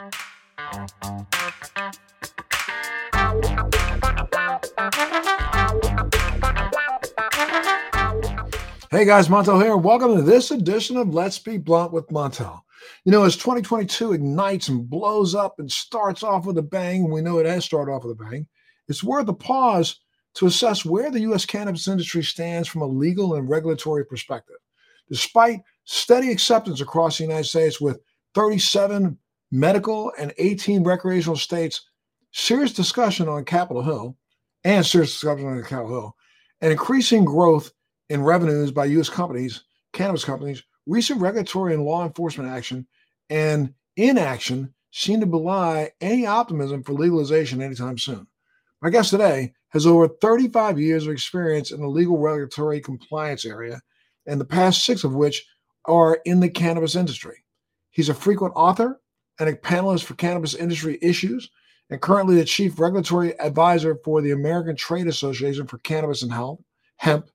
Hey guys, Montel here. Welcome to this edition of Let's Be Blunt with Montel. You know, as 2022 ignites and blows up and starts off with a bang, we know it has started off with a bang, it's worth a pause to assess where the U.S. cannabis industry stands from a legal and regulatory perspective. Despite steady acceptance across the United States with 37 medical and 18 recreational states, serious discussion on Capitol Hill and serious discussion on Capitol Hill, and increasing growth in revenues by U.S. companies, cannabis companies, recent regulatory and law enforcement action and inaction seem to belie any optimism for legalization anytime soon. My guest today has over 35 years of experience in the legal regulatory compliance area, and the past six of which are in the cannabis industry. He's a frequent author and a panelist for cannabis industry issues, and currently the chief regulatory advisor for the American Trade Association for Cannabis and Health, Hemp,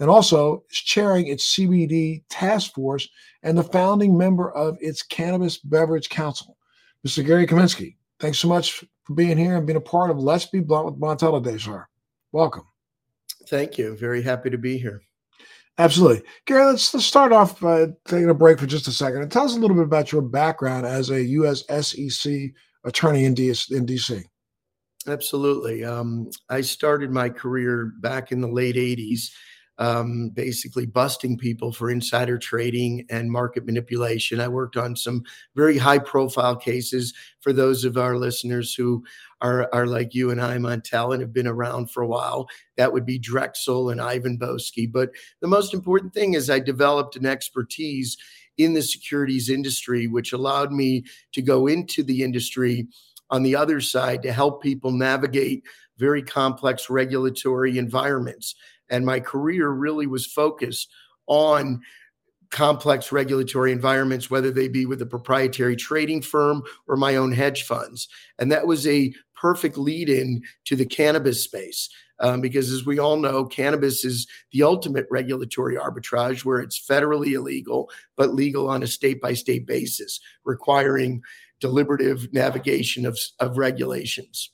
and also is chairing its CBD task force and the founding member of its Cannabis Beverage Council. Mr. Gary Kaminsky, thanks so much for being here and being a part of Let's Be Blunt with Montel today, sir. Welcome. Thank you. Very happy to be here. Absolutely. Gary, let's, let's start off by taking a break for just a second and tell us a little bit about your background as a U.S. SEC attorney in, D- in D.C. Absolutely. Um, I started my career back in the late 80s um, basically busting people for insider trading and market manipulation. I worked on some very high profile cases for those of our listeners who are, are like you and I, Montel, and have been around for a while. That would be Drexel and Ivan Boesky. But the most important thing is I developed an expertise in the securities industry, which allowed me to go into the industry on the other side to help people navigate very complex regulatory environments and my career really was focused on complex regulatory environments, whether they be with a proprietary trading firm or my own hedge funds. And that was a perfect lead in to the cannabis space. Um, because as we all know, cannabis is the ultimate regulatory arbitrage where it's federally illegal, but legal on a state by state basis, requiring deliberative navigation of, of regulations.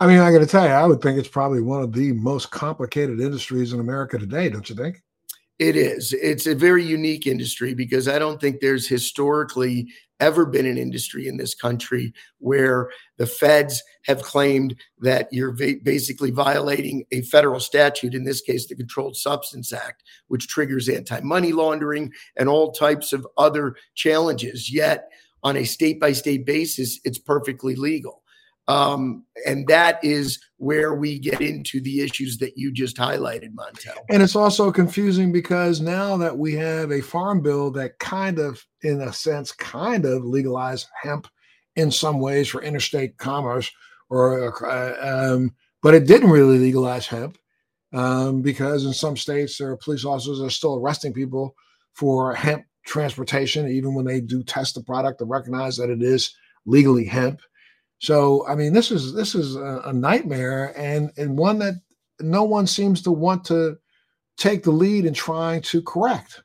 I mean, I got to tell you, I would think it's probably one of the most complicated industries in America today, don't you think? It is. It's a very unique industry because I don't think there's historically ever been an industry in this country where the feds have claimed that you're va- basically violating a federal statute, in this case, the Controlled Substance Act, which triggers anti money laundering and all types of other challenges. Yet, on a state by state basis, it's perfectly legal. Um, and that is where we get into the issues that you just highlighted, Montel. And it's also confusing because now that we have a farm bill that kind of, in a sense, kind of legalized hemp in some ways for interstate commerce, or uh, um, but it didn't really legalize hemp um, because in some states there are police officers are still arresting people for hemp transportation, even when they do test the product to recognize that it is legally hemp. So I mean, this is this is a, a nightmare, and and one that no one seems to want to take the lead in trying to correct.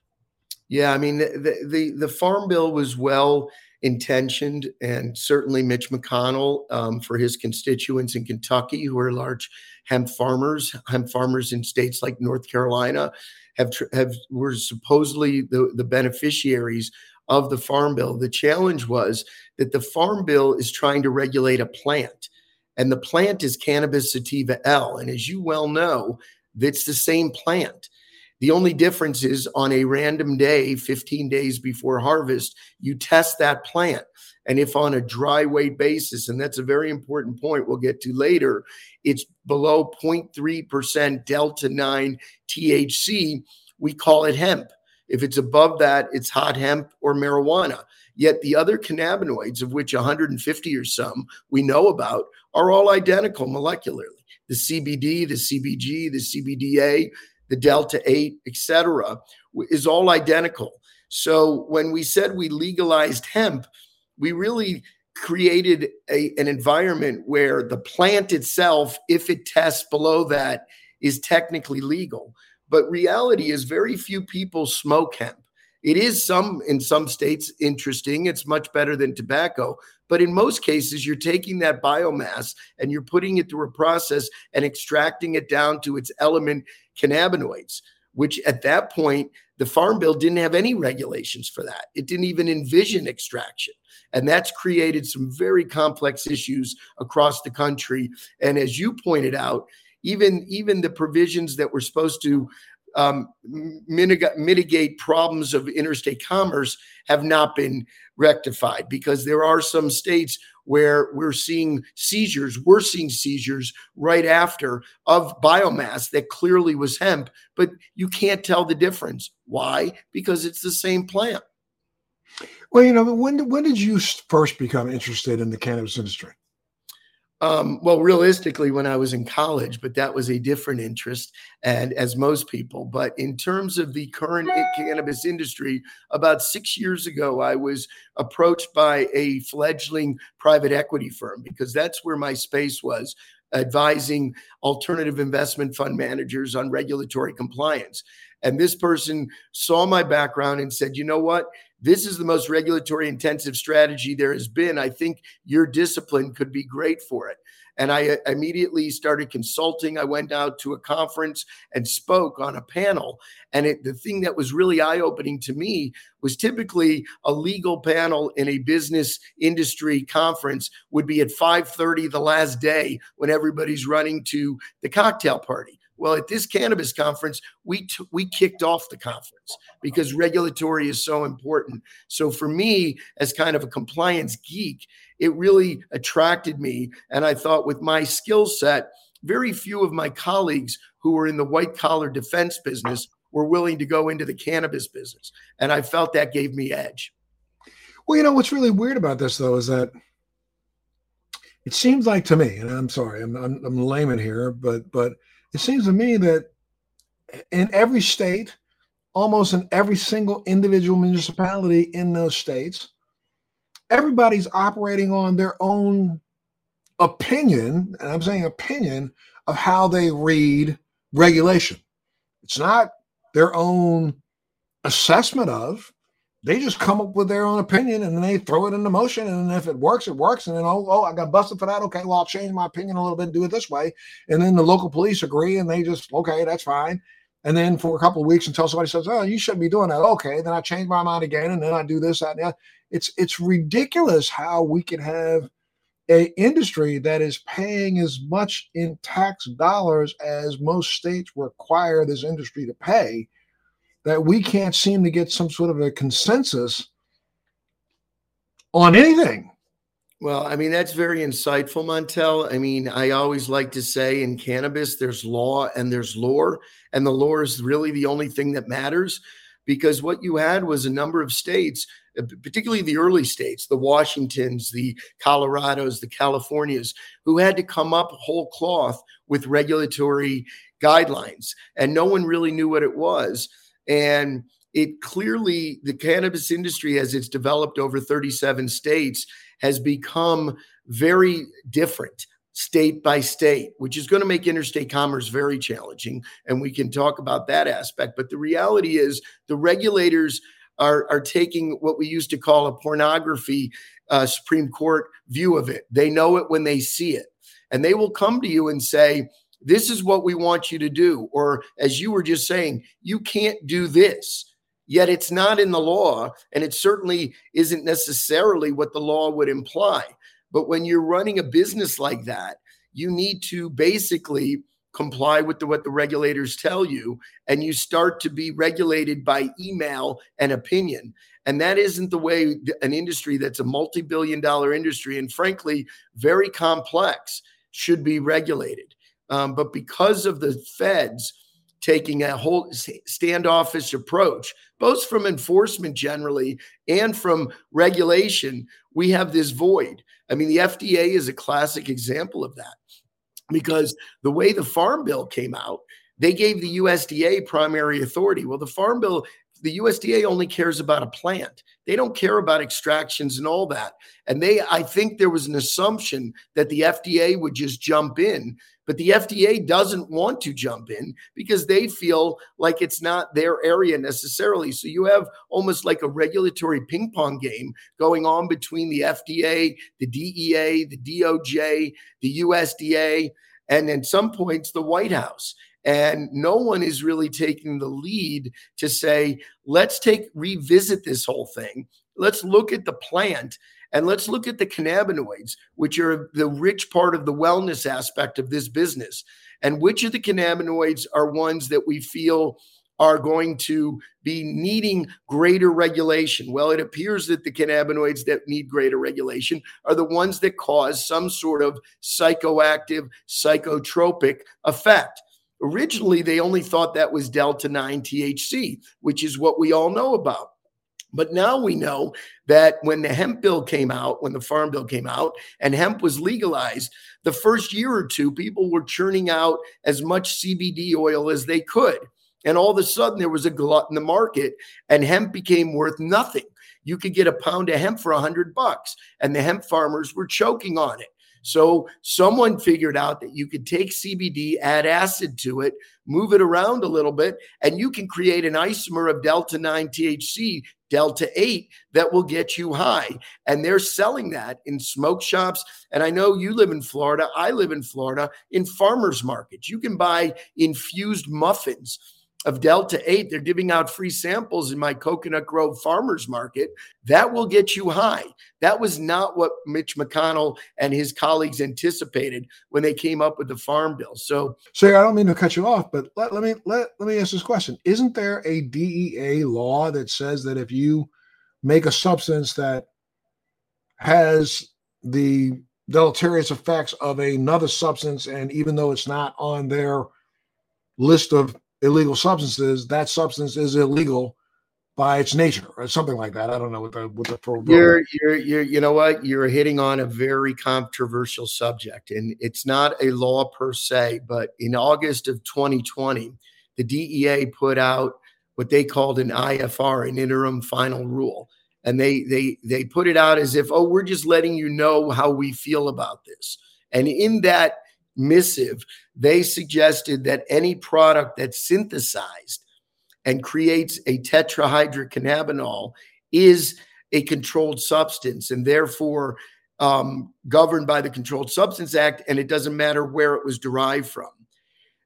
Yeah, I mean the the, the farm bill was well intentioned, and certainly Mitch McConnell um, for his constituents in Kentucky, who are large hemp farmers, hemp farmers in states like North Carolina, have have were supposedly the the beneficiaries of the Farm Bill. The challenge was that the Farm Bill is trying to regulate a plant, and the plant is Cannabis sativa L. And as you well know, it's the same plant. The only difference is on a random day, 15 days before harvest, you test that plant. And if on a dry weight basis, and that's a very important point we'll get to later, it's below 0.3% Delta 9 THC, we call it hemp. If it's above that, it's hot hemp or marijuana. Yet the other cannabinoids, of which 150 or some we know about, are all identical molecularly. The CBD, the CBG, the CBDA, the Delta 8, etc., is all identical. So when we said we legalized hemp, we really created a, an environment where the plant itself, if it tests below that, is technically legal. But reality is very few people smoke hemp. It is some in some states interesting. It's much better than tobacco, But in most cases, you're taking that biomass and you're putting it through a process and extracting it down to its element cannabinoids, which at that point, the Farm Bill didn't have any regulations for that. It didn't even envision extraction. And that's created some very complex issues across the country. And as you pointed out, even, even the provisions that were supposed to um, mitigate, mitigate problems of interstate commerce have not been rectified because there are some states where we're seeing seizures, we're seeing seizures right after of biomass that clearly was hemp, but you can't tell the difference. Why? Because it's the same plant. Well, you know, when when did you first become interested in the cannabis industry? Um, well, realistically, when I was in college, but that was a different interest, and as most people. But in terms of the current cannabis industry, about six years ago, I was approached by a fledgling private equity firm because that's where my space was advising alternative investment fund managers on regulatory compliance. And this person saw my background and said, you know what? This is the most regulatory intensive strategy there has been. I think your discipline could be great for it. And I uh, immediately started consulting. I went out to a conference and spoke on a panel. And it, the thing that was really eye opening to me was typically a legal panel in a business industry conference would be at 5:30 the last day when everybody's running to the cocktail party. Well, at this cannabis conference, we t- we kicked off the conference because regulatory is so important. So for me, as kind of a compliance geek, it really attracted me, and I thought with my skill set, very few of my colleagues who were in the white collar defense business were willing to go into the cannabis business, and I felt that gave me edge. Well, you know what's really weird about this though is that it seems like to me, and I'm sorry, I'm I'm, I'm layman here, but but it seems to me that in every state, almost in every single individual municipality in those states, everybody's operating on their own opinion, and I'm saying opinion of how they read regulation. It's not their own assessment of, they just come up with their own opinion and they throw it into motion. And if it works, it works. And then, oh, oh, I got busted for that. Okay, well, I'll change my opinion a little bit and do it this way. And then the local police agree and they just, okay, that's fine. And then for a couple of weeks until somebody says, oh, you shouldn't be doing that. Okay, then I change my mind again. And then I do this, that, and that. It's, it's ridiculous how we can have a industry that is paying as much in tax dollars as most states require this industry to pay that we can't seem to get some sort of a consensus on anything. Well, I mean, that's very insightful, Montel. I mean, I always like to say in cannabis, there's law and there's lore, and the lore is really the only thing that matters because what you had was a number of states, uh, particularly the early states, the Washingtons, the Colorados, the Californias, who had to come up whole cloth with regulatory guidelines, and no one really knew what it was. And it clearly, the cannabis industry, as it's developed over 37 states, has become very different state by state, which is going to make interstate commerce very challenging. And we can talk about that aspect. But the reality is, the regulators are, are taking what we used to call a pornography uh, Supreme Court view of it. They know it when they see it. And they will come to you and say, this is what we want you to do. Or as you were just saying, you can't do this. Yet it's not in the law, and it certainly isn't necessarily what the law would imply. But when you're running a business like that, you need to basically comply with the, what the regulators tell you, and you start to be regulated by email and opinion. And that isn't the way an industry that's a multi billion dollar industry and frankly, very complex should be regulated. Um, but because of the feds taking a whole standoffish approach, both from enforcement generally and from regulation, we have this void. I mean, the FDA is a classic example of that because the way the Farm Bill came out, they gave the USDA primary authority. Well, the Farm Bill the USDA only cares about a plant. They don't care about extractions and all that. And they, I think there was an assumption that the FDA would just jump in, but the FDA doesn't want to jump in because they feel like it's not their area necessarily. So you have almost like a regulatory ping pong game going on between the FDA, the DEA, the DOJ, the USDA, and at some points the White House. And no one is really taking the lead to say, let's take revisit this whole thing. Let's look at the plant and let's look at the cannabinoids, which are the rich part of the wellness aspect of this business. And which of the cannabinoids are ones that we feel are going to be needing greater regulation? Well, it appears that the cannabinoids that need greater regulation are the ones that cause some sort of psychoactive, psychotropic effect. Originally, they only thought that was Delta 9 THC, which is what we all know about. But now we know that when the hemp bill came out, when the farm bill came out, and hemp was legalized, the first year or two, people were churning out as much CBD oil as they could. And all of a sudden, there was a glut in the market, and hemp became worth nothing. You could get a pound of hemp for a hundred bucks, and the hemp farmers were choking on it. So someone figured out that you could take CBD, add acid to it, move it around a little bit, and you can create an isomer of delta 9 THC, delta 8 that will get you high. And they're selling that in smoke shops. And I know you live in Florida, I live in Florida, in farmers markets. You can buy infused muffins of Delta 8. They're giving out free samples in my Coconut Grove Farmers Market. That will get you high. That was not what Mitch McConnell and his colleagues anticipated when they came up with the farm bill. So, so I don't mean to cut you off, but let, let me let, let me ask this question. Isn't there a DEA law that says that if you make a substance that has the deleterious effects of another substance, and even though it's not on their list of illegal substances, that substance is illegal by its nature or something like that. I don't know what the what the you're you're you're you know what you're hitting on a very controversial subject, and it's not a law per se. But in August of 2020, the DEA put out what they called an IFR, an interim final rule, and they they they put it out as if oh we're just letting you know how we feel about this, and in that missive, they suggested that any product that's synthesized and creates a tetrahydrocannabinol is a controlled substance and therefore um, governed by the Controlled Substance Act, and it doesn't matter where it was derived from.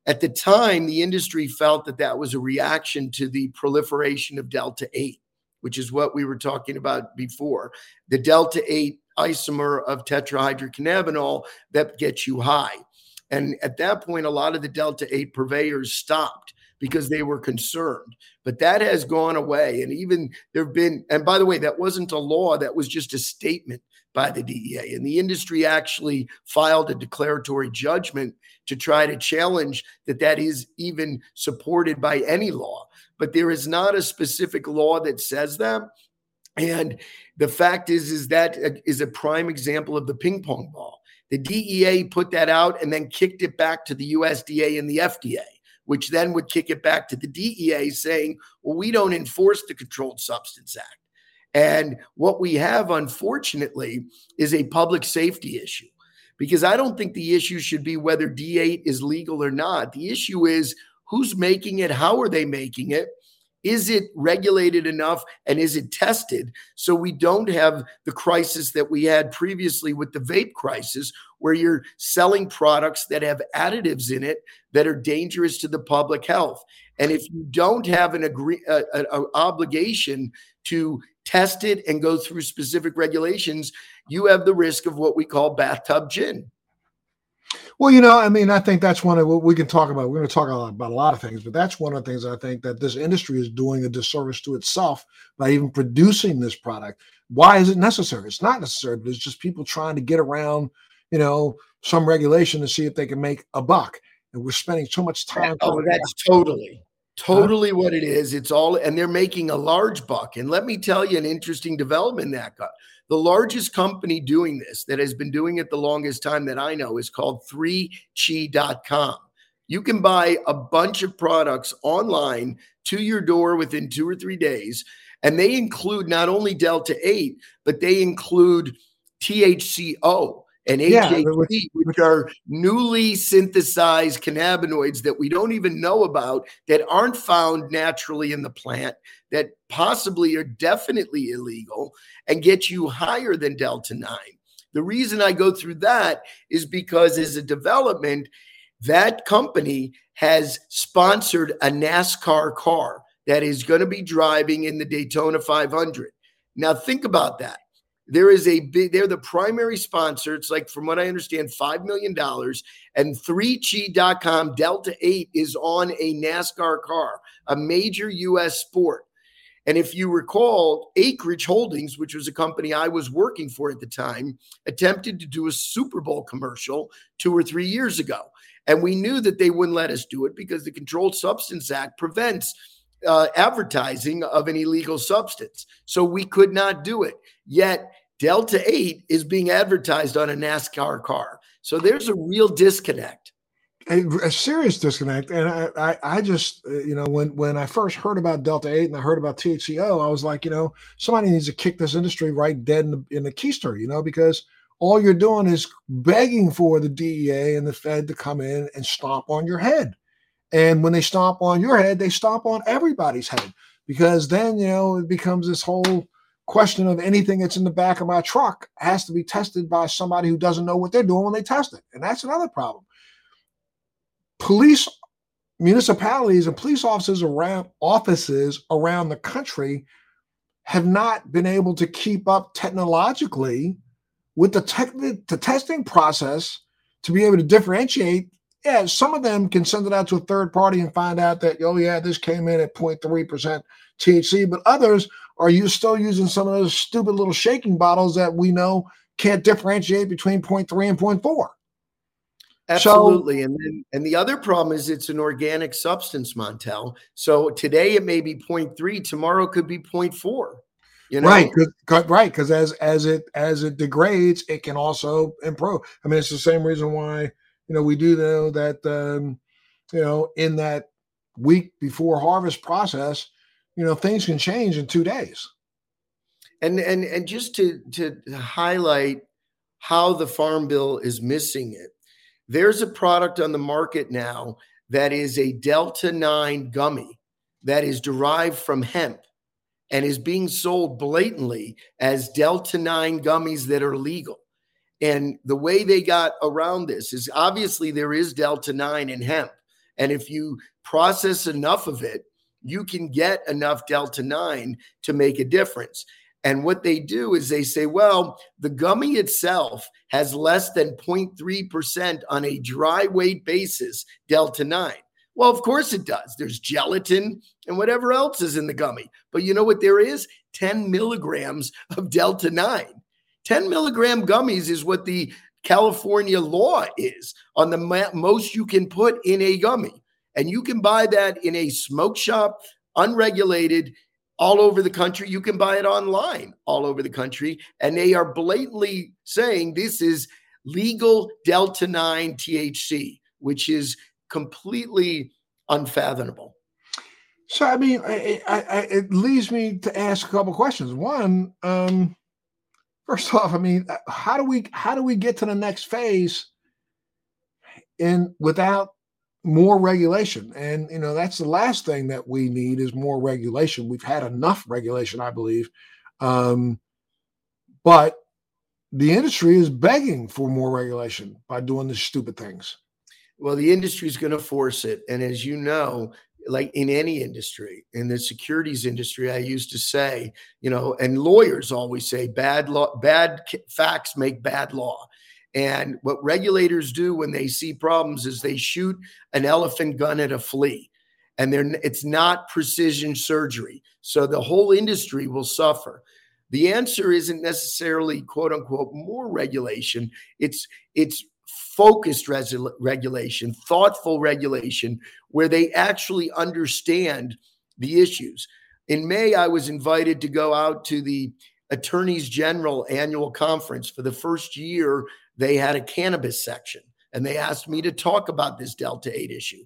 At the time, the industry felt that that was a reaction to the proliferation of Delta 8, which is what we were talking about before. The Delta 8 isomer of tetrahydrocannabinol that gets you high. And at that point, a lot of the Delta 8 purveyors stopped because they were concerned. But that has gone away. And even there have been, and by the way, that wasn't a law, that was just a statement by the DEA. And the industry actually filed a declaratory judgment to try to challenge that that is even supported by any law. But there is not a specific law that says that. And the fact is, is that uh, is a prime example of the ping pong ball the DEA put that out and then kicked it back to the USDA and the FDA, which then would kick it back to the DEA saying, well, we don't enforce the Controlled Substance Act. And what we have, unfortunately, is a public safety issue because I don't think the issue should be whether D8 is legal or not. The issue is who's making it, how are they making it, is it regulated enough and is it tested so we don't have the crisis that we had previously with the vape crisis, where you're selling products that have additives in it that are dangerous to the public health? And if you don't have an agree, an obligation to test it and go through specific regulations, you have the risk of what we call bathtub gin. Well, you know, I mean, I think that's one of what we can talk about. We're going to talk about a lot of things, but that's one of the things I think that this industry is doing a disservice to itself by even producing this product. Why is it necessary? It's not necessary, but it's just people trying to get around, you know, some regulation to see if they can make a buck. And we're spending so much time. Oh, that's totally, totally huh? what it is. It's all, and they're making a large buck. And let me tell you an interesting development that got the largest company doing this that has been doing it the longest time that I know is called 3chi.com. You can buy a bunch of products online to your door within two or three days. And they include not only Delta 8, but they include THCO and AHT, yeah, which are newly synthesized cannabinoids that we don't even know about, that aren't found naturally in the plant, that possibly are definitely illegal and get you higher than Delta 9. The reason I go through that is because as a development, that company has sponsored a NASCAR car that is going to be driving in the Daytona 500. Now, think about that. There is a big, they're the primary sponsor. It's like, from what I understand, $5 million. And 3Chi.com Delta 8 is on a NASCAR car, a major US sport. And if you recall, Acreage Holdings, which was a company I was working for at the time, attempted to do a Super Bowl commercial two or three years ago. And we knew that they wouldn't let us do it because the Controlled Substance Act prevents uh, advertising of an illegal substance. So we could not do it. Yet Delta 8 is being advertised on a NASCAR car. So there's a real disconnect. A, a serious disconnect. And I, I, I, just, uh, you know, when, when I first heard about Delta 8 and I heard about THCO, I was like, you know, somebody needs to kick this industry right dead in the, in the keister, you know, because all you're doing is begging for the DEA and the Fed to come in and stomp on your head. And when they stomp on your head, they stomp on everybody's head because then, you know, it becomes this whole question of anything that's in the back of my truck has to be tested by somebody who doesn't know what they're doing when they test it. And that's another problem. Police municipalities and police officers around offices around the country have not been able to keep up technologically with the tech the testing process to be able to differentiate yeah, some of them can send it out to a third party and find out that, oh, yeah, this came in at 0.3% THC, but others are you still using some of those stupid little shaking bottles that we know can't differentiate between 0.3 and 0.4. Absolutely. So, and then, and the other problem is it's an organic substance, Montel. So today it may be 0.3, tomorrow could be 0.4. You know? Right, cause, right. Because as as it as it degrades, it can also improve. I mean, it's the same reason why you know, we do know that, um, you know, in that week before harvest process, you know, things can change in two days. And and and just to to highlight how the farm bill is missing it, there's a product on the market now that is a Delta 9 gummy that is derived from hemp and is being sold blatantly as Delta 9 gummies that are legal. And the way they got around this is obviously there is Delta 9 in hemp. And if you process enough of it, you can get enough Delta 9 to make a difference. And what they do is they say, well, the gummy itself has less than 0.3% on a dry weight basis, Delta 9. Well, of course it does. There's gelatin and whatever else is in the gummy. But you know what there is? 10 milligrams of Delta 9. 10 milligram gummies is what the California law is on the most you can put in a gummy. And you can buy that in a smoke shop, unregulated, all over the country. You can buy it online all over the country. And they are blatantly saying this is legal Delta 9 THC, which is completely unfathomable. So, I mean, I, I, I, it leads me to ask a couple questions. One, um, First off, I mean, how do we how do we get to the next phase in without more regulation? And you know, that's the last thing that we need is more regulation. We've had enough regulation, I believe. Um, but the industry is begging for more regulation by doing these stupid things. Well, the industry is going to force it. And as you know, like in any industry, in the securities industry, I used to say, you know, and lawyers always say bad law, bad facts make bad law. And what regulators do when they see problems is they shoot an elephant gun at a flea. And it's not precision surgery. So the whole industry will suffer. The answer isn't necessarily quote unquote more regulation. It's it's focused regulation, thoughtful regulation, where they actually understand the issues. In May, I was invited to go out to the Attorneys General annual conference. For the first year, they had a cannabis section, and they asked me to talk about this Delta 8 issue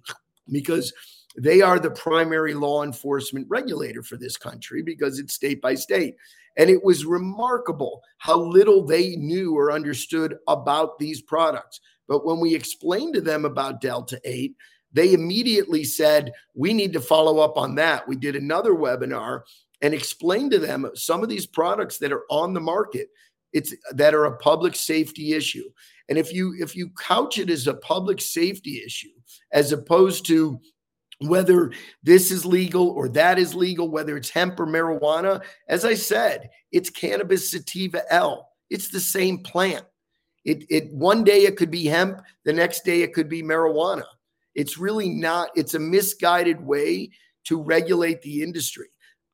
because They are the primary law enforcement regulator for this country because it's state by state. And it was remarkable how little they knew or understood about these products. But when we explained to them about Delta 8, they immediately said, We need to follow up on that. We did another webinar and explained to them some of these products that are on the market it's that are a public safety issue and if you if you couch it as a public safety issue as opposed to whether this is legal or that is legal, whether it's hemp or marijuana. As I said, it's cannabis sativa L. It's the same plant. It, it one day it could be hemp, the next day it could be marijuana. It's really not, it's a misguided way to regulate the industry.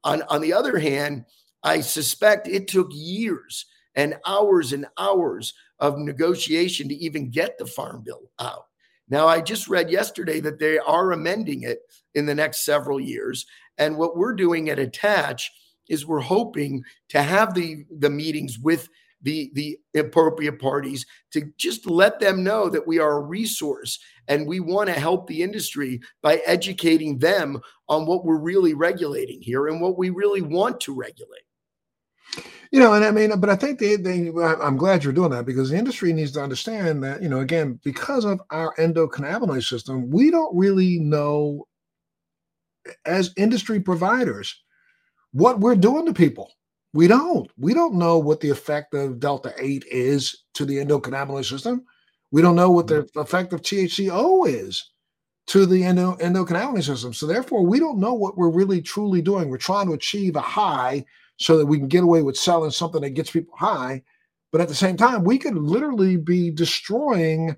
On, on the other hand, I suspect it took years and hours and hours of negotiation to even get the farm bill out. Now, I just read yesterday that they are amending it in the next several years. And what we're doing at ATACH is we're hoping to have the, the meetings with the, the appropriate parties to just let them know that we are a resource and we want to help the industry by educating them on what we're really regulating here and what we really want to regulate. You know, and I mean, but I think they, they, I'm glad you're doing that because the industry needs to understand that, you know, again, because of our endocannabinoid system, we don't really know as industry providers what we're doing to people. We don't. We don't know what the effect of Delta 8 is to the endocannabinoid system. We don't know what the mm-hmm. effect of THCO is to the endo, endocannabinoid system. So therefore, we don't know what we're really truly doing. We're trying to achieve a high so that we can get away with selling something that gets people high. But at the same time, we could literally be destroying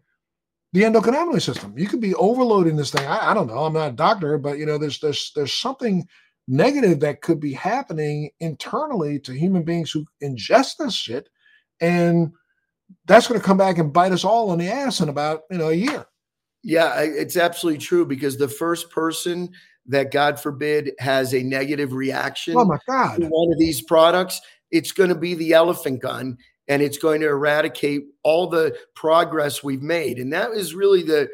the endocannabinoid system. You could be overloading this thing. I, I, don't know. I'm not a doctor, but you know, there's there's there's something negative that could be happening internally to human beings who ingest this shit, and that's going to come back and bite us all in the ass in about you know a year. Yeah, it's absolutely true because the first person that God forbid has a negative reaction oh my God. to one of these products, it's going to be the elephant gun and it's going to eradicate all the progress we've made. And that is really the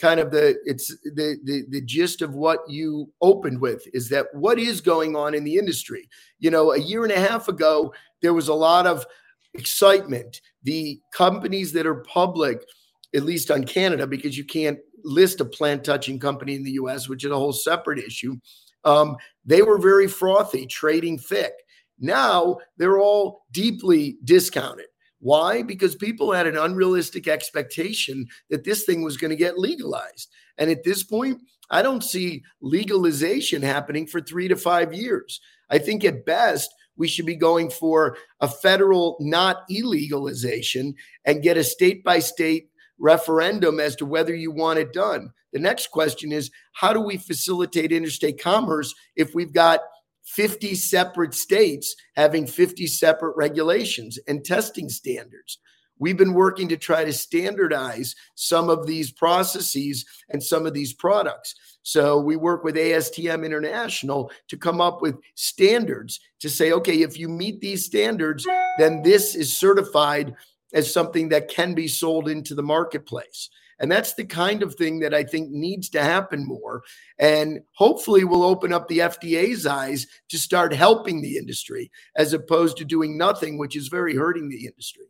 kind of the it's the, the the gist of what you opened with is that what is going on in the industry. You know, a year and a half ago there was a lot of excitement. The companies that are public at least on Canada, because you can't list a plant touching company in the US, which is a whole separate issue. Um, they were very frothy, trading thick. Now they're all deeply discounted. Why? Because people had an unrealistic expectation that this thing was going to get legalized. And at this point, I don't see legalization happening for three to five years. I think at best, we should be going for a federal, not illegalization, and get a state by state referendum as to whether you want it done. The next question is how do we facilitate interstate commerce if we've got 50 separate states having 50 separate regulations and testing standards? We've been working to try to standardize some of these processes and some of these products. So we work with ASTM International to come up with standards to say, okay, if you meet these standards, then this is certified as something that can be sold into the marketplace. And that's the kind of thing that I think needs to happen more. And hopefully, will open up the FDA's eyes to start helping the industry as opposed to doing nothing, which is very hurting the industry.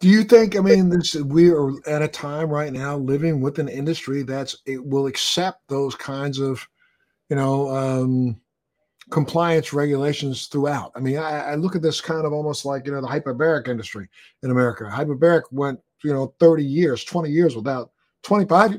Do you think? I mean, this we are at a time right now living with an industry that's it will accept those kinds of, you know, um, compliance regulations throughout. I mean, I, I, look at this kind of almost like you know the hyperbaric industry in America. Hyperbaric went you know 30 years, 20 years without 25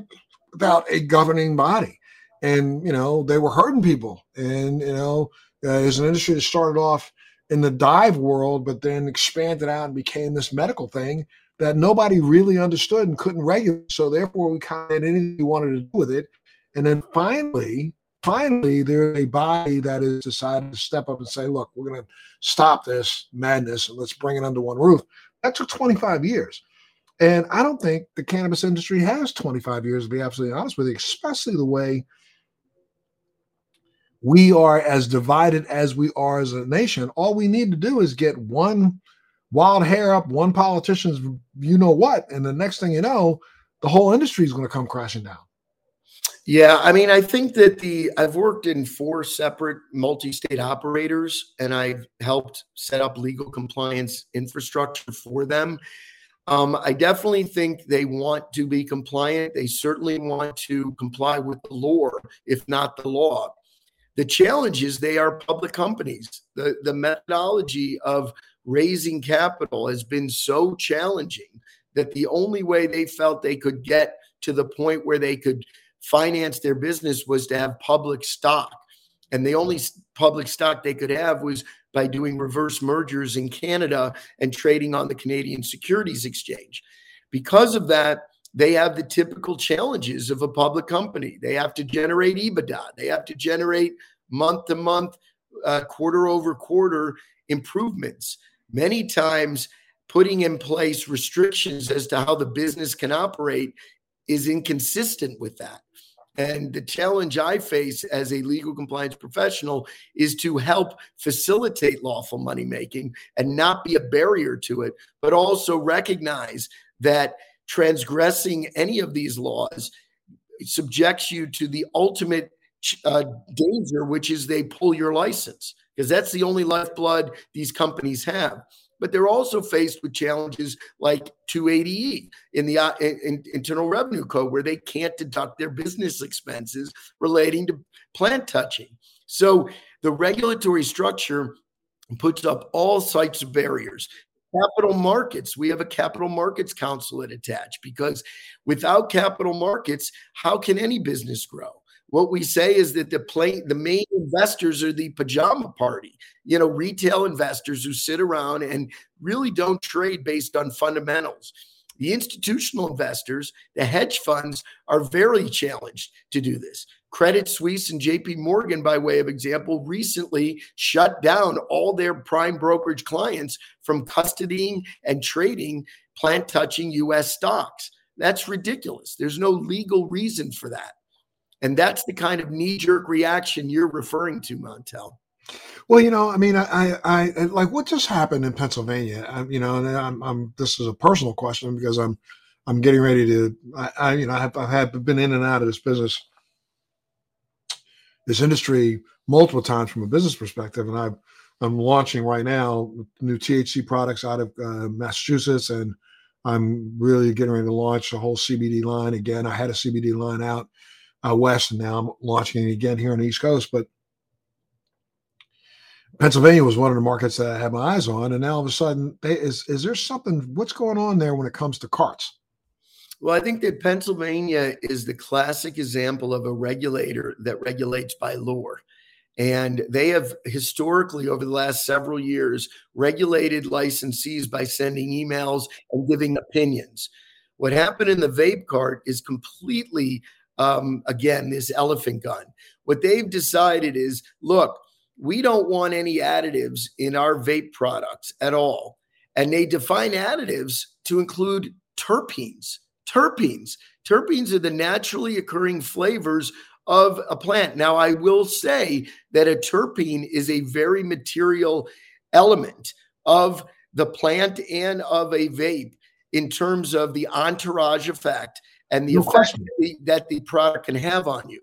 without a governing body, and you know they were hurting people. And you know, uh, as an industry that started off in the dive world, but then expanded out and became this medical thing that nobody really understood and couldn't regulate. So therefore, we kind of did anything we wanted to do with it. And then finally, finally there's a body that has decided to step up and say, look, we're going to stop this madness and let's bring it under one roof. That took 25 years. And I don't think the cannabis industry has 25 years, to be absolutely honest with you, especially the way we are as divided as we are as a nation. All we need to do is get one wild hair up, one politician's you know what, and the next thing you know, the whole industry is going to come crashing down. Yeah, I mean, I think that the I've worked in four separate multi-state operators, and I've helped set up legal compliance infrastructure for them. Um, I definitely think they want to be compliant. They certainly want to comply with the law, if not the law. The challenge is they are public companies. The, the methodology of raising capital has been so challenging that the only way they felt they could get to the point where they could finance their business was to have public stock. And the only public stock they could have was by doing reverse mergers in Canada and trading on the Canadian Securities Exchange. Because of that, they have the typical challenges of a public company. They have to generate EBITDA, they have to generate month to month, uh, quarter over quarter improvements. Many times, putting in place restrictions as to how the business can operate is inconsistent with that. And the challenge I face as a legal compliance professional is to help facilitate lawful money making and not be a barrier to it, but also recognize that transgressing any of these laws subjects you to the ultimate uh, danger, which is they pull your license, because that's the only lifeblood these companies have but they're also faced with challenges like 280E in the uh, in, Internal Revenue Code, where they can't deduct their business expenses relating to plant touching. So the regulatory structure puts up all sites of barriers. Capital markets, we have a capital markets council at ATACH because without capital markets, how can any business grow? What we say is that the play, the main investors are the pajama party, you know, retail investors who sit around and really don't trade based on fundamentals. The institutional investors, the hedge funds, are very challenged to do this. Credit Suisse and JP Morgan, by way of example, recently shut down all their prime brokerage clients from custodying and trading plant touching US stocks. That's ridiculous. There's no legal reason for that. And that's the kind of knee jerk reaction you're referring to, Montel. Well, you know, I mean, I, I, I like what just happened in Pennsylvania. I, you know, and I'm, I'm, this is a personal question because I'm, I'm getting ready to, I, I you know, I've, I've been in and out of this business, this industry multiple times from a business perspective, and I've, I'm launching right now new THC products out of uh, Massachusetts, and I'm really getting ready to launch a whole CBD line again. I had a CBD line out uh, west, and now I'm launching it again here on the East Coast. But Pennsylvania was one of the markets that I had my eyes on, and now all of a sudden, they, is is there something? What's going on there when it comes to carts? Well, I think that Pennsylvania is the classic example of a regulator that regulates by law. And they have historically, over the last several years, regulated licensees by sending emails and giving opinions. What happened in the vape cart is completely um, again, this elephant gun. What they've decided is look, we don't want any additives in our vape products at all. And they define additives to include terpenes. Terpenes. Terpenes are the naturally occurring flavors of a plant. Now, I will say that a terpene is a very material element of the plant and of a vape in terms of the entourage effect and the no effect that the product can have on you.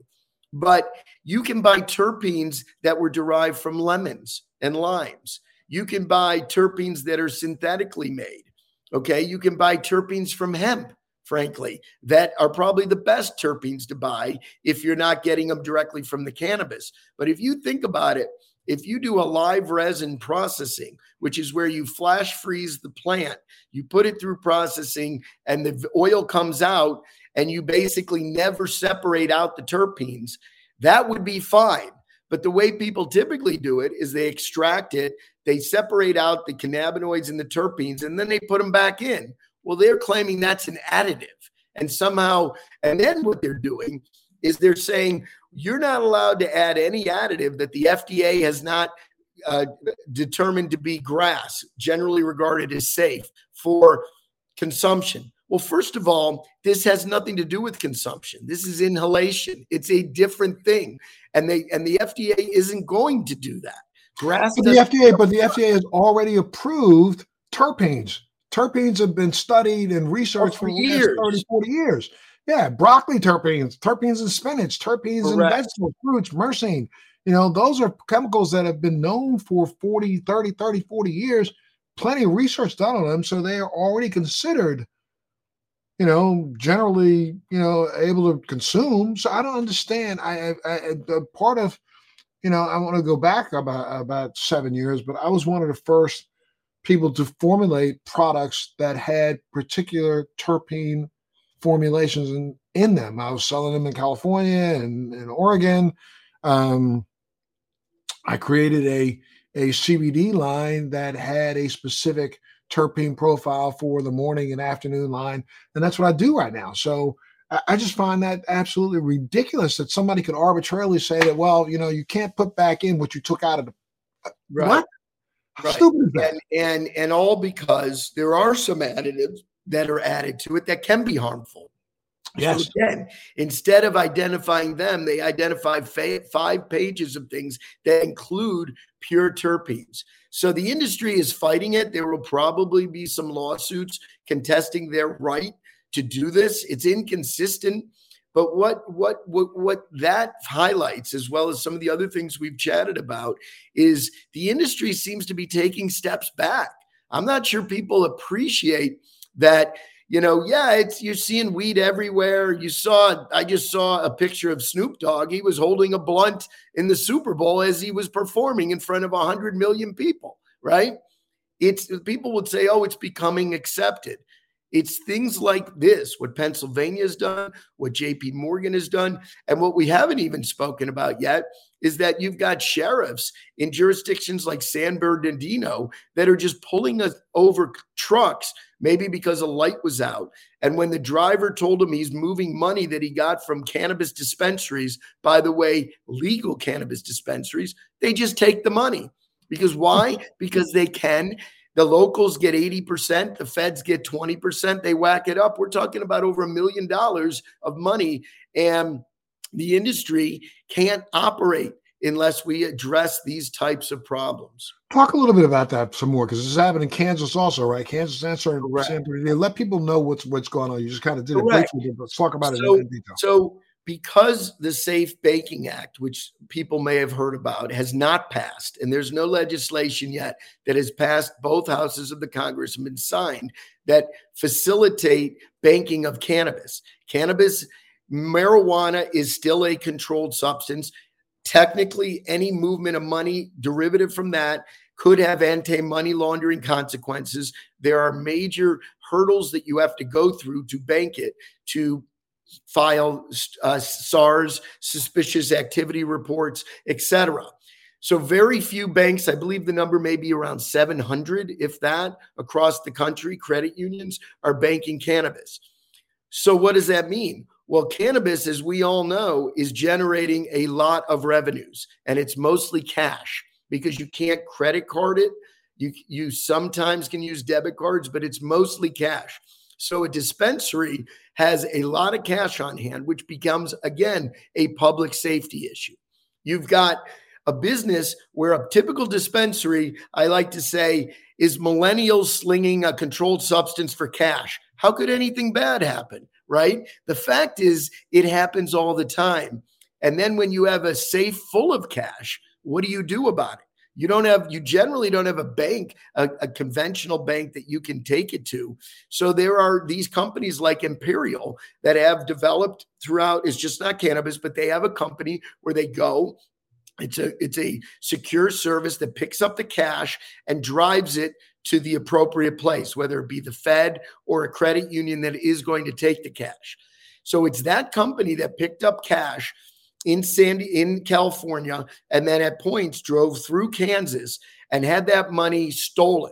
But you can buy terpenes that were derived from lemons and limes. You can buy terpenes that are synthetically made. Okay. You can buy terpenes from hemp, frankly, that are probably the best terpenes to buy if you're not getting them directly from the cannabis. But if you think about it, if you do a live resin processing, which is where you flash freeze the plant, you put it through processing, and the oil comes out, and you basically never separate out the terpenes, that would be fine. But the way people typically do it is they extract it, they separate out the cannabinoids and the terpenes, and then they put them back in. Well, they're claiming that's an additive. And somehow, and then what they're doing is they're saying you're not allowed to add any additive that the FDA has not uh, determined to be GRAS, generally regarded as safe for consumption. Well, first of all, this has nothing to do with consumption. This is inhalation. It's a different thing. And they and the FDA isn't going to do that. GRAS but the FDA, but the FDA has already approved terpenes. Terpenes have been studied and researched oh, for, for years. 30, 40 years. Yeah, broccoli terpenes, terpenes in spinach, terpenes Correct. in vegetables, fruits, myrcene. You know, those are chemicals that have been known for 40, 30, 30, 40 years. Plenty of research done on them. So they are already considered, you know, generally, you know, able to consume. So I don't understand. I, I, I the part of, you know, I want to go back about about seven years, but I was one of the first people to formulate products that had particular terpene formulations in, in them. I was selling them in California and in Oregon. Um, I created a, a CBD line that had a specific terpene profile for the morning and afternoon line. And that's what I do right now. So I, I just find that absolutely ridiculous that somebody could arbitrarily say that, well, you know, you can't put back in what you took out of the. Right. What? Right. Stupid? And, and and all because there are some additives that are added to it that can be harmful. Yes. So again, instead of identifying them, they identify fa- five pages of things that include pure terpenes. So the industry is fighting it. There will probably be some lawsuits contesting their right to do this. It's inconsistent. But what what what what that highlights, as well as some of the other things we've chatted about, is the industry seems to be taking steps back. I'm not sure people appreciate that you know, yeah, it's you're seeing weed everywhere. You saw, I just saw a picture of Snoop Dogg. He was holding a blunt in the Super Bowl as he was performing in front of 100 million people, right? It's people would say, oh, it's becoming accepted. It's things like this, what Pennsylvania has done, what JP Morgan has done, and what we haven't even spoken about yet is that you've got sheriffs in jurisdictions like San Bernardino that are just pulling us over trucks, maybe because a light was out. And when the driver told him he's moving money that he got from cannabis dispensaries, by the way, legal cannabis dispensaries, they just take the money. Because why? because they can. The locals get 80%, the feds get 20%. They whack it up. We're talking about over a million dollars of money. And the industry can't operate unless we address these types of problems. Talk a little bit about that some more because this is happening in Kansas also, right? Kansas and San Bernardino. Let people know what's what's going on. You just kind of did Correct. it briefly, let's talk about so, it in detail. So, because the Safe Banking Act, which people may have heard about, has not passed, and there's no legislation yet that has passed both houses of the Congress and been signed that facilitate banking of cannabis. Cannabis marijuana is still a controlled substance. Technically, any movement of money derivative from that could have anti money laundering consequences. There are major hurdles that you have to go through to bank it, to file uh, SARS, suspicious activity reports, etc. So, very few banks, I believe the number may be around 700, if that, across the country, credit unions are banking cannabis. So, what does that mean? Well, cannabis, as we all know, is generating a lot of revenues and it's mostly cash because you can't credit card it. You, you sometimes can use debit cards, but it's mostly cash. So a dispensary has a lot of cash on hand, which becomes, again, a public safety issue. You've got a business where a typical dispensary, I like to say, is millennials slinging a controlled substance for cash. How could anything bad happen? Right? The fact is, it happens all the time. And then when you have a safe full of cash, what do you do about it? You don't have, you generally don't have a bank, a, a, conventional bank that you can take it to. So there are these companies like Empyreal that have developed throughout, it's just not cannabis, but they have a company where they go. It's a it's a secure service that picks up the cash and drives it to the appropriate place, whether it be the Fed or a credit union that is going to take the cash. So it's that company that picked up cash in Sandy in California and then at points drove through Kansas and had that money stolen,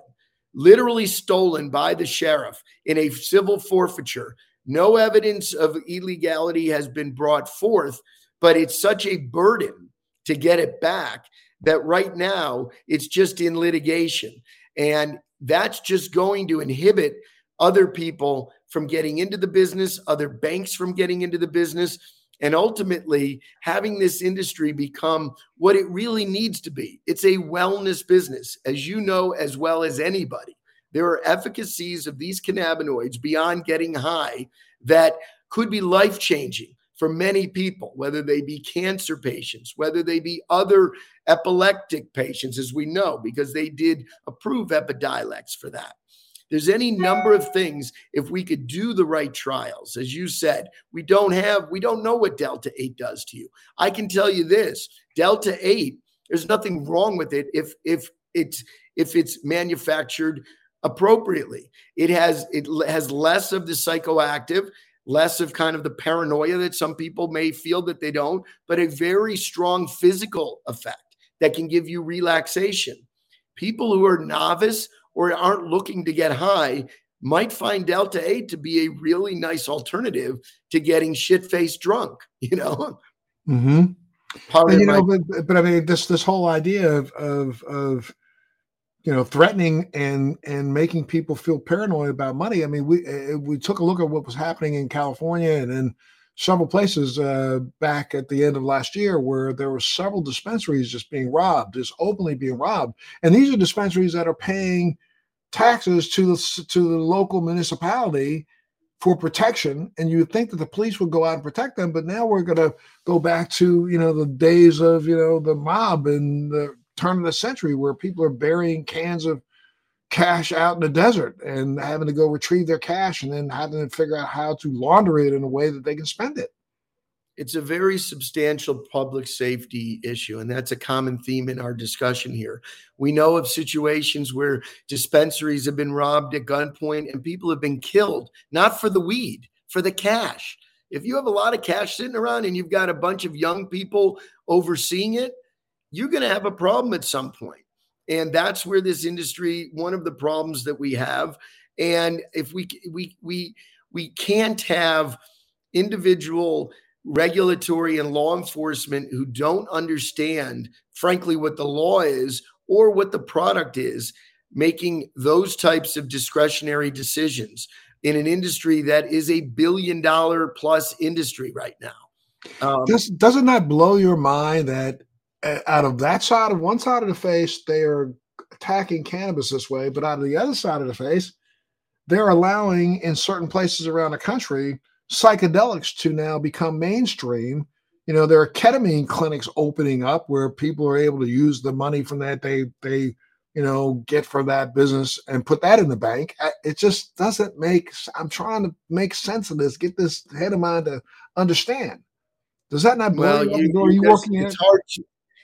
literally stolen by the sheriff in a civil forfeiture. No evidence of illegality has been brought forth, but it's such a burden to get it back that right now it's just in litigation. And that's just going to inhibit other people from getting into the business, other banks from getting into the business, and ultimately having this industry become what it really needs to be. It's a wellness business, as you know as well as anybody. There are efficacies of these cannabinoids beyond getting high that could be life changing for many people, whether they be cancer patients, whether they be other epileptic patients, as we know, because they did approve Epidiolex for that. There's any number of things if we could do the right trials. As you said, we don't have, we don't know what Delta 8 does to you. I can tell you this Delta 8, there's nothing wrong with it if if it's if it's manufactured appropriately. It has it has less of the psychoactive, less of kind of the paranoia that some people may feel that they don't, but a very strong physical effect that can give you relaxation. People who are novice or aren't looking to get high might find Delta 8 to be a really nice alternative to getting shit faced drunk, you know? Mm-hmm. And, you my- know, but, but I mean, this, this whole idea of, of, of, you know, threatening and and making people feel paranoid about money. I mean, we eh, we took a look at what was happening in California and in several places uh, back at the end of last year where there were several dispensaries just being robbed, just openly being robbed, and these are dispensaries that are paying taxes to the to the local municipality for protection and you would think that the police would go out and protect them but now we're going to go back to you know the days of you know the mob and the turn of the century where people are burying cans of cash out in the desert and having to go retrieve their cash and then having to figure out how to launder it in a way that they can spend it it's a very substantial public safety issue, and that's a common theme in our discussion here. We know of situations where dispensaries have been robbed at gunpoint and people have been killed, not for the weed, for the cash. If you have a lot of cash sitting around and you've got a bunch of young people overseeing it, you're going to have a problem at some point. And that's where this industry, one of the problems that we have. And if we we we we can't have individual regulatory and law enforcement who don't understand, frankly, what the law is or what the product is, making those types of discretionary decisions in an industry that is a billion dollar plus industry right now. Um, Does, doesn't that blow your mind that out of that side of one side of the face, they are attacking cannabis this way, but out of the other side of the face, they're allowing in certain places around the country psychedelics to now become mainstream. You know, there are ketamine clinics opening up where people are able to use the money from that they they you know get from that business and put that in the bank. It just doesn't make. I'm trying to make sense of this. Get this head of mine to understand. Does that not blow well, you? Are you working? It's hard. To,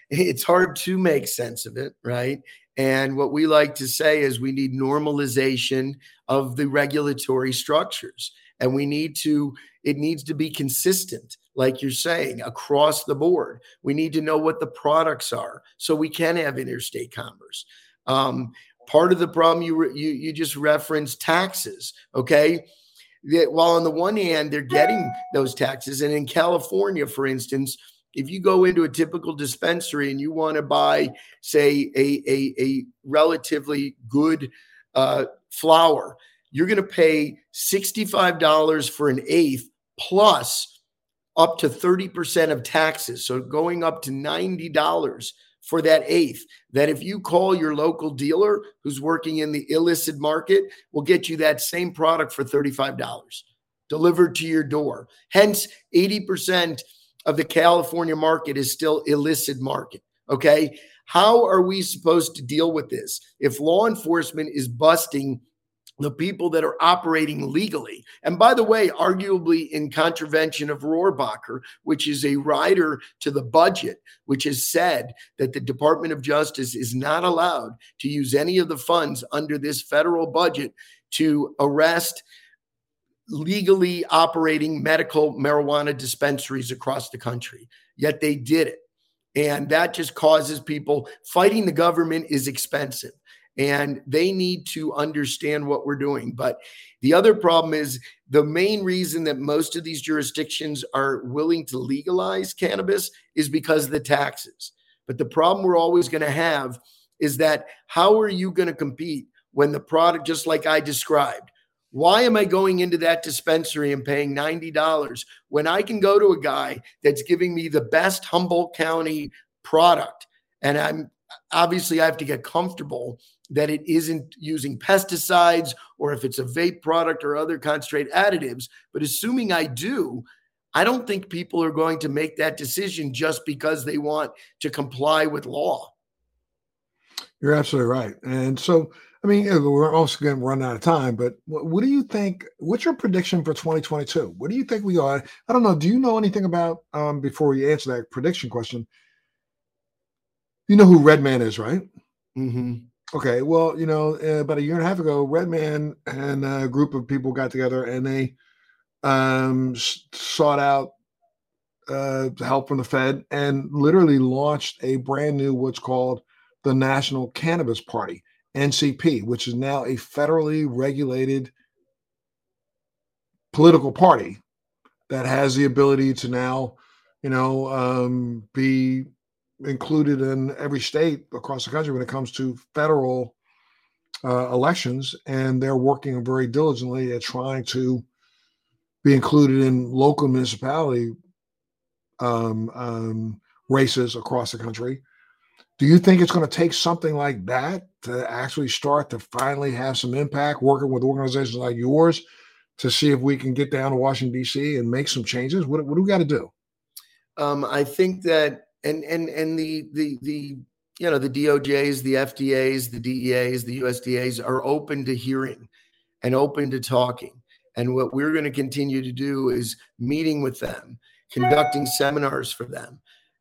it's hard to make sense of it, right? And what we like to say is we need normalization of the regulatory structures and we need to it needs to be consistent like you're saying across the board. We need to know what the products are so we can have interstate commerce. Um, part of the problem you, re, you you just referenced taxes okay? While on the one hand they're getting those taxes and in california for instance if you go into a typical dispensary and you want to buy say a, a, a relatively good uh, flower you're going to pay $65 for an eighth plus up to 30% of taxes. So going up to $90 for that eighth. That if you call your local dealer who's working in the illicit market, will get you that same product for $35 delivered to your door. Hence, 80% of the California market is still illicit market. Okay. How are we supposed to deal with this? If law enforcement is busting the people that are operating legally. And by the way, arguably in contravention of Rohrabacher, which is a rider to the budget, which has said that the Department of Justice is not allowed to use any of the funds under this federal budget to arrest legally operating medical marijuana dispensaries across the country. Yet they did it. And that just causes people fighting the government is expensive and they need to understand what we're doing. But the other problem is the main reason that most of these jurisdictions are willing to legalize cannabis is because of the taxes. But the problem we're always going to have is that how are you going to compete when the product, just like I described, why am I going into that dispensary and paying $90 when I can go to a guy that's giving me the best Humboldt County product? And I'm obviously I have to get comfortable that it isn't using pesticides or if it's a vape product or other concentrate additives. But assuming I do, I don't think people are going to make that decision just because they want to comply with law. You're absolutely right. And so, I mean, we're also going to run out of time, but what, what, do you think? What's your prediction for 2022? What do you think we are? I don't know. Do you know anything about, um, before we answer that prediction question, you know who Redman is, right? Mm-hmm. Okay. Well, you know, uh, about a year and a half ago, Redman and a group of people got together and they um, sought out uh, help from the Fed and literally launched a brand new what's called the National Cannabis Party, NCP, which is now a federally regulated political party that has the ability to now, you know, um, be included in every state across the country when it comes to federal uh, elections. And they're working very diligently at trying to be included in local municipality um, um, races across the country. Do you think it's going to take something like that to actually start to finally have some impact working with organizations like yours to see if we can get down to Washington, D.C. and make some changes? What, what do we got to do? Um, I think that, and, and, and the, the, the, you know, the DOJs, the FDAs, the DEAs, the USDAs are open to hearing and open to talking. And what we're going to continue to do is meeting with them, conducting seminars for them,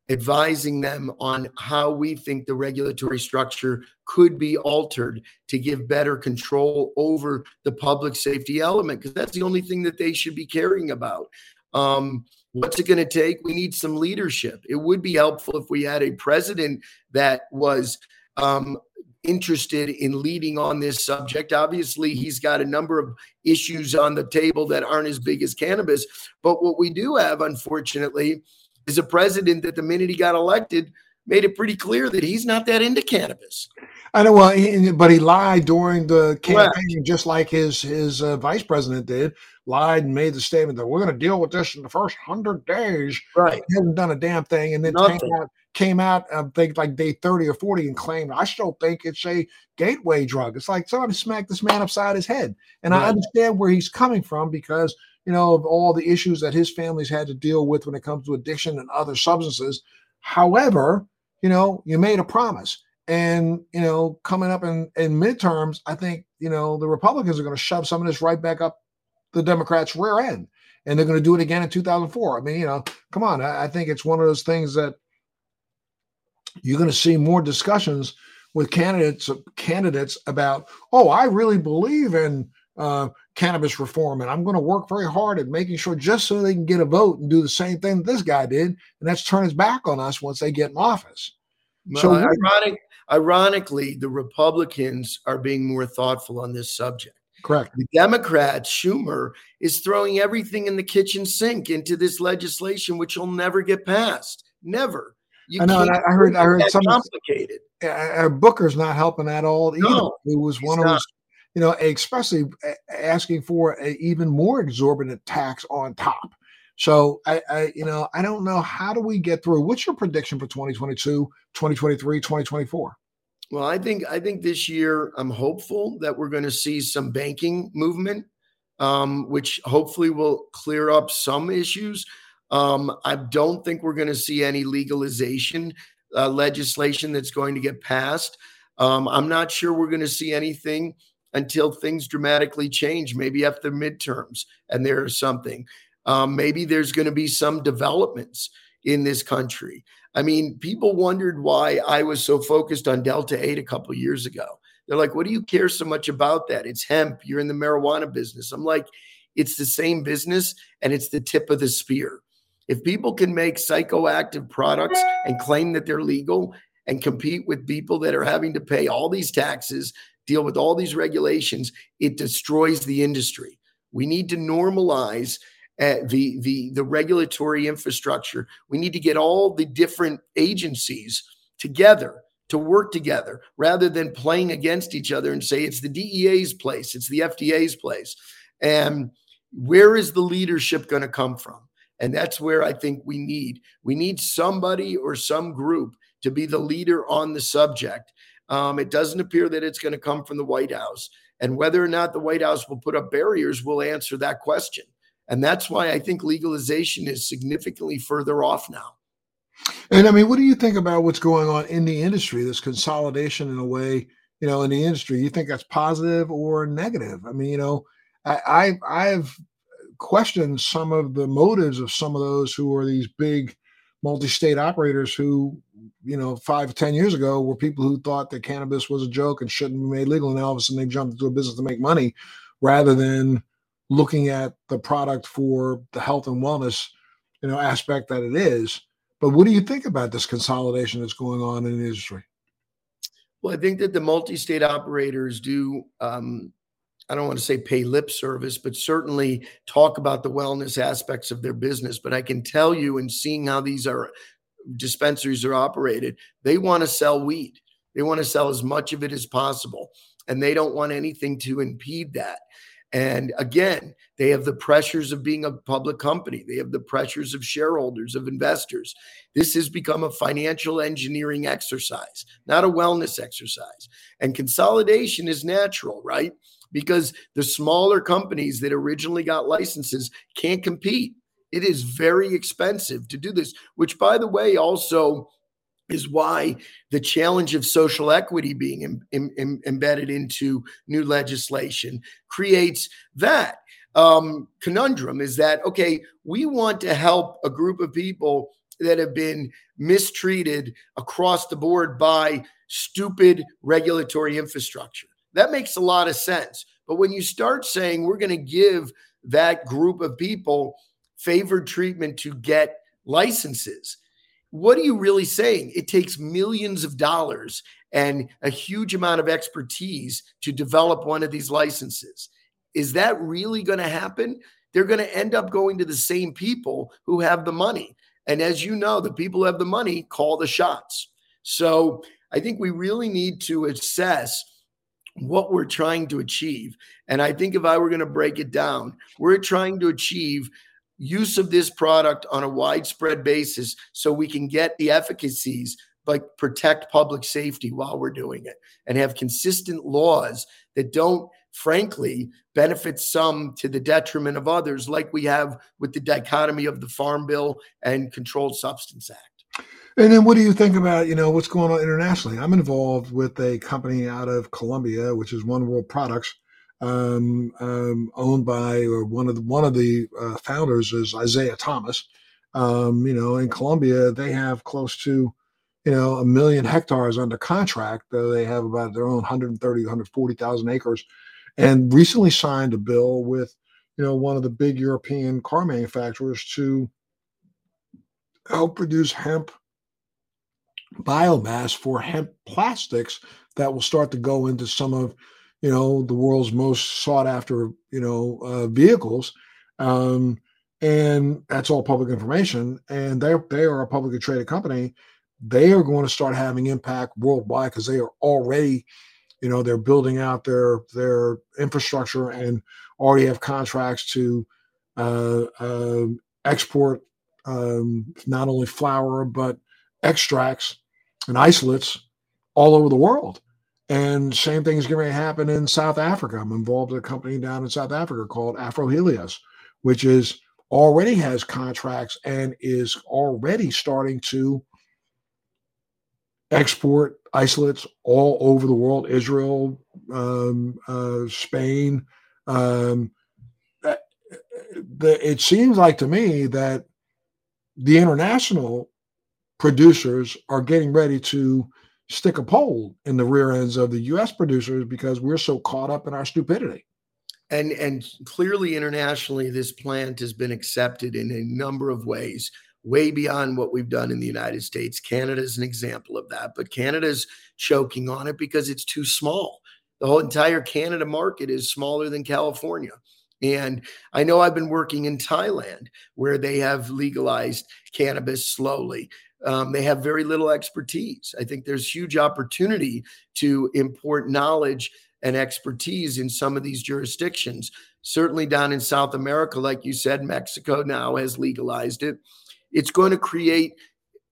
advising them on how we think the regulatory structure could be altered to give better control over the public safety element, because that's the only thing that they should be caring about. Um, what's it going to take? We need some leadership. It would be helpful if we had a president that was um, interested in leading on this subject. Obviously, he's got a number of issues on the table that aren't as big as cannabis. But what we do have, unfortunately, is a president that the minute he got elected made it pretty clear that he's not that into cannabis. I know, well, he, but he lied during the campaign, right. just like his his uh, vice president did. Lied and made the statement that we're going to deal with this in the first hundred days. Right, he hasn't done a damn thing, and then Nothing. came out came out, I think like day 30 or 40 and claimed, I still think it's a gateway drug. It's like somebody smacked this man upside his head. And right. I understand where he's coming from because, you know, of all the issues that his family's had to deal with when it comes to addiction and other substances. However, you know, you made a promise. And, you know, coming up in, in midterms, I think, you know, the Republicans are going to shove some of this right back up the Democrats' rear end. And they're going to do it again in 2004. I mean, you know, come on. I, I think it's one of those things that you're going to see more discussions with candidates candidates about, oh, I really believe in uh, cannabis reform, and I'm going to work very hard at making sure just so they can get a vote and do the same thing that this guy did, and that's turn his back on us once they get in office. Well, so, ironic, ironically, the Republicans are being more thoughtful on this subject. Correct. The Democrats, Schumer, is throwing everything in the kitchen sink into this legislation, which will never get passed. Never. You I know. I, I heard. I heard some complicated. Uh, Booker's not helping at all either. No, it was one of those, you know, especially asking for a even more exorbitant tax on top. So I, I, you know, I don't know how do we get through. What's your prediction for 2022, 2023, 2024? Well, I think I think this year I'm hopeful that we're going to see some banking movement, um, which hopefully will clear up some issues. Um, I don't think we're going to see any legalization uh, legislation that's going to get passed. Um, I'm not sure we're going to see anything until things dramatically change, maybe after midterms, and there's something. Um, maybe there's going to be some developments in this country. I mean, people wondered why I was so focused on Delta 8 a couple years ago. They're like, what do you care so much about that? It's hemp. You're in the marijuana business. I'm like, it's the same business and it's the tip of the spear. If people can make psychoactive products and claim that they're legal and compete with people that are having to pay all these taxes, deal with all these regulations, it destroys the industry. We need to normalize uh, the the the regulatory infrastructure. We need to get all the different agencies together to work together rather than playing against each other and say it's the DEA's place, it's the FDA's place. And where is the leadership going to come from? And that's where I think we need we need somebody or some group to be the leader on the subject. Um, it doesn't appear that it's going to come from the White House. And whether or not the White House will put up barriers will answer that question. And that's why I think legalization is significantly further off now. And I mean, what do you think about what's going on in the industry, this consolidation in a way, you know, in the industry? You think that's positive or negative? I mean, you know, I, I I've questioned some of the motives of some of those who are these big multi-state operators who, you know, five ten years ago were people who thought that cannabis was a joke and shouldn't be made legal, and all of a sudden they jumped into a business to make money rather than looking at the product for the health and wellness, you know, aspect that it is. But what do you think about this consolidation that's going on in the industry? Well, I think that the multi-state operators do um, I don't want to say pay lip service, but certainly talk about the wellness aspects of their business. But I can tell you, in seeing how these are dispensaries are operated, they want to sell weed. They want to sell as much of it as possible, and they don't want anything to impede that. And again, they have the pressures of being a public company. They have the pressures of shareholders, of investors. This has become a financial engineering exercise, not a wellness exercise. And consolidation is natural, right? because the smaller companies that originally got licenses can't compete. It is very expensive to do this, which, by the way, also is why the challenge of social equity being Im- Im- embedded into new legislation creates that um, conundrum is that, okay, we want to help a group of people that have been mistreated across the board by stupid regulatory infrastructure. That makes a lot of sense. But when you start saying we're going to give that group of people favored treatment to get licenses, what are you really saying? It takes millions of dollars and a huge amount of expertise to develop one of these licenses. Is that really going to happen? They're going to end up going to the same people who have the money. And as you know, the people who have the money call the shots. So I think we really need to assess what we're trying to achieve. And I think if I were going to break it down, we're trying to achieve use of this product on a widespread basis so we can get the efficacies but protect public safety while we're doing it and have consistent laws that don't frankly benefit some to the detriment of others like we have with the dichotomy of the farm bill and controlled substance act and then what do you think about, you know, what's going on internationally? I'm involved with a company out of Colombia, which is One World Products, um, um, owned by or one of the, one of the uh, founders is Isiah Thomas. Um, you know, in Colombia, they have close to, you know, a million hectares under contract. Uh, they have about their own 130, 140,000 acres, and recently signed a bill with, you know, one of the big European car manufacturers to help produce hemp biomass for hemp plastics that will start to go into some of you know the world's most sought after you know uh, vehicles um, and that's all public information and they they are a publicly traded company they are going to start having impact worldwide because they are already you know they're building out their their infrastructure and already have contracts to uh, uh, export um, not only flower but extracts and isolates all over the world. And same thing is going to happen in South Africa. I'm involved in a company down in South Africa called Afrohelios, which is already has contracts and is already starting to export isolates all over the world Israel, um, uh, Spain. Um, the, it seems like to me that the international producers are getting ready to stick a pole in the rear ends of the US producers because we're so caught up in our stupidity. And and clearly internationally this plant has been accepted in a number of ways way beyond what we've done in the United States. Canada is an example of that, but Canada's choking on it because it's too small. The whole entire Canada market is smaller than California. And I know I've been working in Thailand where they have legalized cannabis slowly um, they have very little expertise. I think there's huge opportunity to import knowledge and expertise in some of these jurisdictions. Certainly down in South America, like you said, Mexico now has legalized it. It's going to create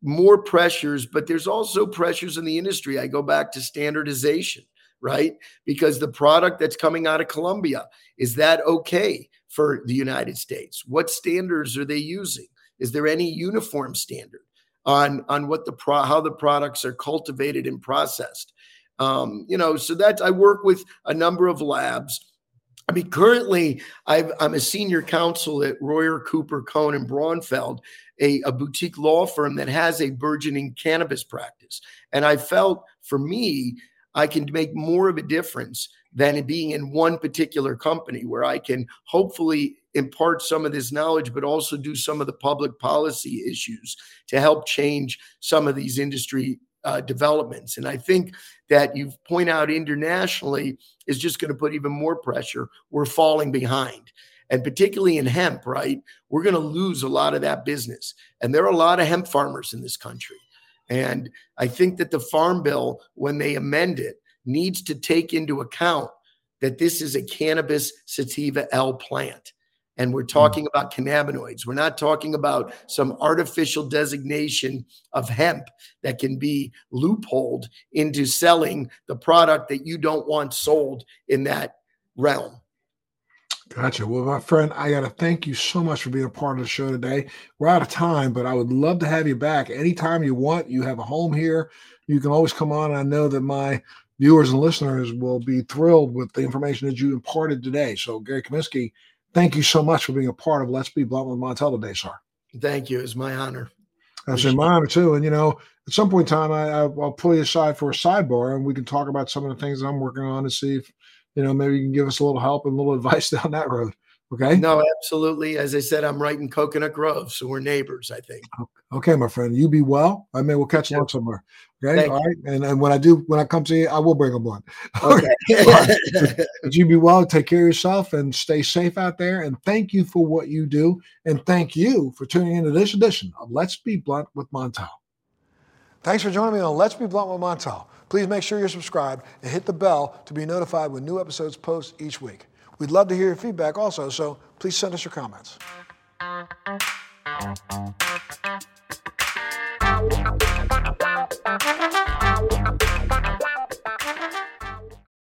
more pressures, but there's also pressures in the industry. I go back to standardization, right? Because the product that's coming out of Colombia, is that okay for the United States? What standards are they using? Is there any uniform standard on, on what the pro, how the products are cultivated and processed? Um, you know, so that I work with a number of labs. I mean, currently i am a senior counsel at Royer Cooper Cohen and Braunfeld, a, a boutique law firm that has a burgeoning cannabis practice. And I felt for me, I can make more of a difference than being in one particular company where I can hopefully impart some of this knowledge, but also do some of the public policy issues to help change some of these industry uh, developments. And I think that you point out internationally is just going to put even more pressure. We're falling behind and particularly in hemp, right? We're going to lose a lot of that business. And there are a lot of hemp farmers in this country. And I think that the Farm Bill, when they amend it, needs to take into account that this is a cannabis sativa L plant. And we're hmm. talking about cannabinoids. We're not talking about some artificial designation of hemp that can be loopholed into selling the product that you don't want sold in that realm. Gotcha. Well, my friend, I got to thank you so much for being a part of the show today. We're out of time, but I would love to have you back anytime you want. You have a home here. You can always come on. I know that my viewers and listeners will be thrilled with the information that you imparted today. So, Gary Kaminsky, thank you so much for being a part of Let's Be Blunt with Montel today, sir. Thank you. It's my honor. That's in my honor too. And you know, at some point in time, I, will pull you aside for a sidebar, and we can talk about some of the things I'm working on to see if you know, maybe you can give us a little help and a little advice down that road. Okay. No, absolutely. As I said, I'm right in Coconut Grove, so we're neighbors. I think. Okay, my friend. You be well. I mean, we'll catch you up somewhere. Okay. Thank All right. And, and when I do, when I come to you, I will bring a blunt. Okay. but you be well. Take care of yourself and stay safe out there. And thank you for what you do. And thank you for tuning into this edition of Let's Be Blunt with Montel. Thanks for joining me on Let's Be Blunt with Montel. Please make sure you're subscribed and hit the bell to be notified when new episodes post each week. We'd love to hear your feedback also, so please send us your comments.